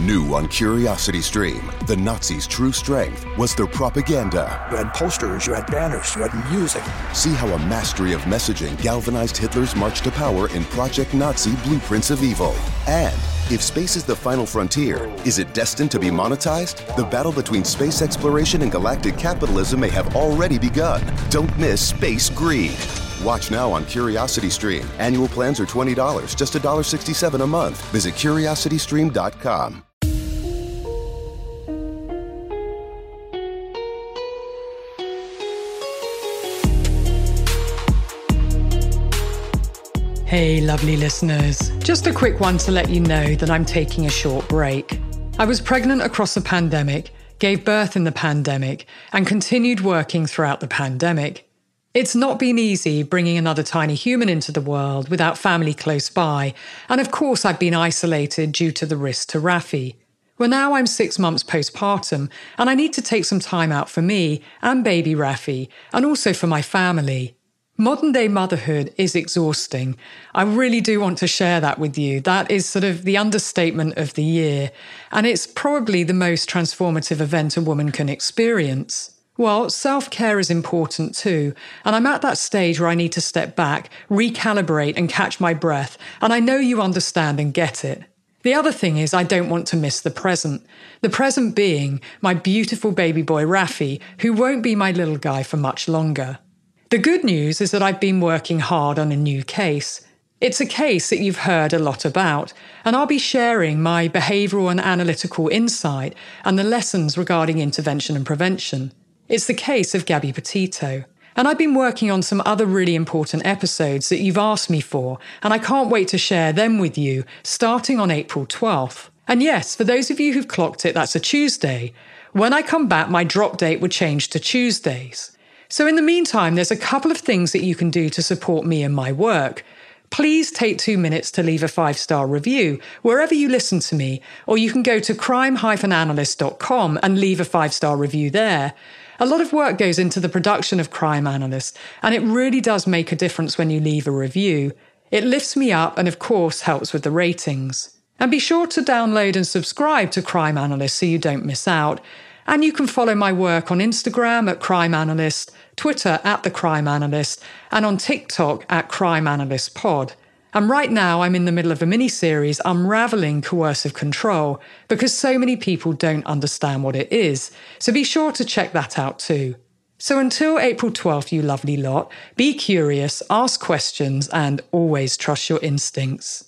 New on Curiosity Stream, the Nazis' true strength was their propaganda. You had posters, you had banners, you had music. See how a mastery of messaging galvanized Hitler's march to power in Project Nazi Blueprints of Evil. And if space is the final frontier, is it destined to be monetized? The battle between space exploration and galactic capitalism may have already begun. Don't miss Space Greed. Watch now on Curiosity Stream. Annual plans are $20, just $1.67 a month. Visit curiositystream.com. Hey, lovely listeners. Just a quick one to let you know that I'm taking a short break. I was pregnant across the pandemic, gave birth in the pandemic, and continued working throughout the pandemic. It's not been easy bringing another tiny human into the world without family close by, and of course, I've been isolated due to the risk to Rafi. Well, now I'm six months postpartum, and I need to take some time out for me and baby Rafi, and also for my family. Modern day motherhood is exhausting. I really do want to share that with you. That is sort of the understatement of the year, and it's probably the most transformative event a woman can experience. Well, self care is important too, and I'm at that stage where I need to step back, recalibrate, and catch my breath, and I know you understand and get it. The other thing is, I don't want to miss the present. The present being my beautiful baby boy Rafi, who won't be my little guy for much longer. The good news is that I've been working hard on a new case. It's a case that you've heard a lot about, and I'll be sharing my behavioural and analytical insight and the lessons regarding intervention and prevention. It's the case of Gabby Petito. And I've been working on some other really important episodes that you've asked me for, and I can't wait to share them with you starting on April 12th. And yes, for those of you who've clocked it, that's a Tuesday. When I come back, my drop date would change to Tuesdays. So, in the meantime, there's a couple of things that you can do to support me and my work. Please take two minutes to leave a five star review wherever you listen to me, or you can go to crime analyst.com and leave a five star review there. A lot of work goes into the production of Crime Analyst, and it really does make a difference when you leave a review. It lifts me up and, of course, helps with the ratings. And be sure to download and subscribe to Crime Analyst so you don't miss out. And you can follow my work on Instagram at Crime Analyst, Twitter at The Crime Analyst, and on TikTok at Crime Analyst Pod. And right now, I'm in the middle of a mini series unraveling coercive control because so many people don't understand what it is. So be sure to check that out too. So until April 12th, you lovely lot, be curious, ask questions, and always trust your instincts.